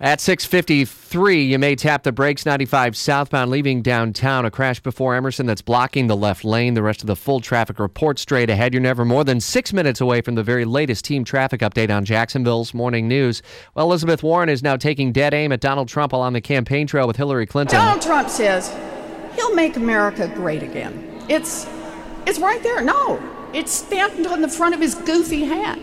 At 653, you may tap the brakes 95 southbound leaving downtown. A crash before Emerson that's blocking the left lane. The rest of the full traffic report straight ahead. You're never more than six minutes away from the very latest team traffic update on Jacksonville's morning news. Well, Elizabeth Warren is now taking dead aim at Donald Trump while on the campaign trail with Hillary Clinton. Donald Trump says he'll make America great again. It's it's right there. No, it's stamped on the front of his goofy hat.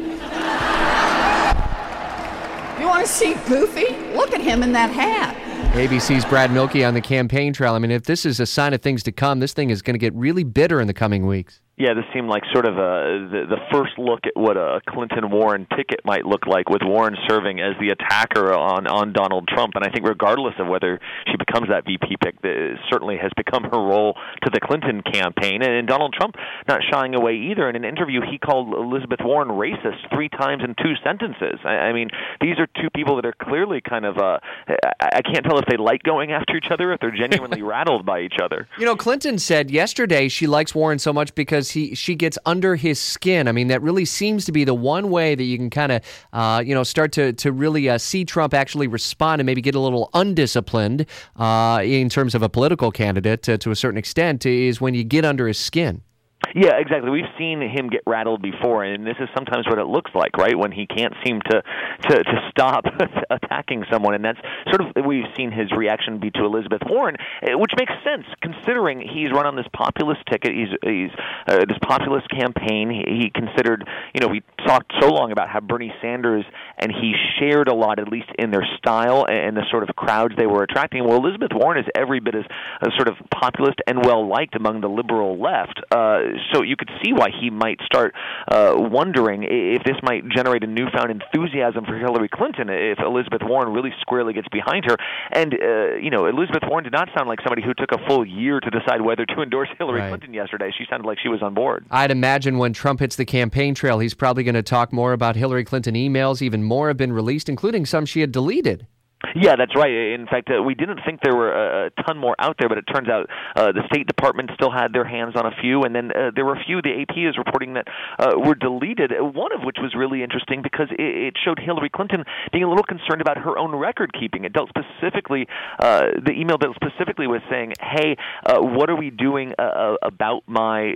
You want to see Goofy? Look at him in that hat. ABC's Brad Mielke on the campaign trail. I mean, if this is a sign of things to come, this thing is going to get really bitter in the coming weeks. Yeah, this seemed like sort of a the, the first look at what a Clinton Warren ticket might look like, with Warren serving as the attacker on on Donald Trump. And I think, regardless of whether she becomes that VP pick, that certainly has become her role to the Clinton campaign. And, and Donald Trump not shying away either. In an interview, he called Elizabeth Warren racist three times in two sentences. I, I mean, these are two people that are clearly kind of uh, I, I can't tell if they like going after each other, if they're genuinely rattled by each other. You know, Clinton said yesterday she likes Warren so much because because he she gets under his skin. I mean, that really seems to be the one way that you can kind of uh, you know start to to really uh, see Trump actually respond and maybe get a little undisciplined uh, in terms of a political candidate to, to a certain extent is when you get under his skin. Yeah, exactly. We've seen him get rattled before, and this is sometimes what it looks like, right? When he can't seem to to, to stop attacking someone, and that's sort of we've seen his reaction be to Elizabeth Warren, eh, which makes sense considering he's run on this populist ticket. He's he's uh, this populist campaign. He, he considered, you know, we talked so long about how Bernie Sanders and he shared a lot, at least in their style and the sort of crowds they were attracting. Well, Elizabeth Warren is every bit as uh, sort of populist and well liked among the liberal left. Uh, so you could see why he might start uh, wondering if this might generate a newfound enthusiasm for Hillary Clinton if Elizabeth Warren really squarely gets behind her. And uh, you know, Elizabeth Warren did not sound like somebody who took a full year to decide whether to endorse Hillary right. Clinton yesterday. She sounded like she was on board. I'd imagine when Trump hits the campaign trail, he's probably going to talk more about Hillary Clinton emails. Even more have been released, including some she had deleted. Yeah, that's right. In fact, uh, we didn't think there were a, ton more out there, but it turns out uh, the State Department still had their hands on a few, and then uh, there were a few the AP is reporting that uh, were deleted. Uh, one of which was really interesting because it, it showed Hillary Clinton being a little concerned about her own record keeping. It dealt specifically, uh, the email dealt specifically with saying, "Hey, uh, what are we doing uh, uh about my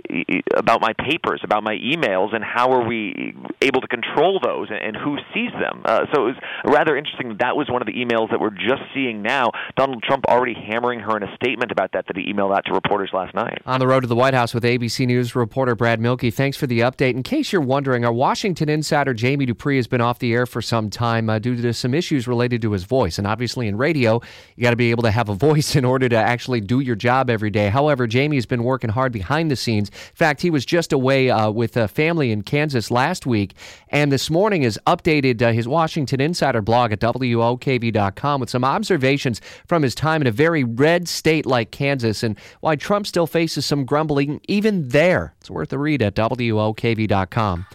about my papers, about my emails, and how are we able to control those, and, and who sees them?" Uh, so it was rather interesting. That was one of the emails that we're just seeing now. Donald Trump already hammering her in a statement about that that he emailed out to reporters last night. On the road to the White House with ABC News reporter Brad Mielke. Thanks for the update. In case you're wondering, our Washington insider Jamie Dupree has been off the air for some time uh, due to some issues related to his voice. And obviously, in radio, you got to be able to have a voice in order to actually do your job every day. However, Jamie has been working hard behind the scenes. In fact, he was just away uh, with a family in Kansas last week, and this morning has updated uh, his Washington Insider blog at WOKV.com with some observations from his time in a very red state like Kansas and why Trump still faces some grumbling even there. It's worth a read at WOKV.com.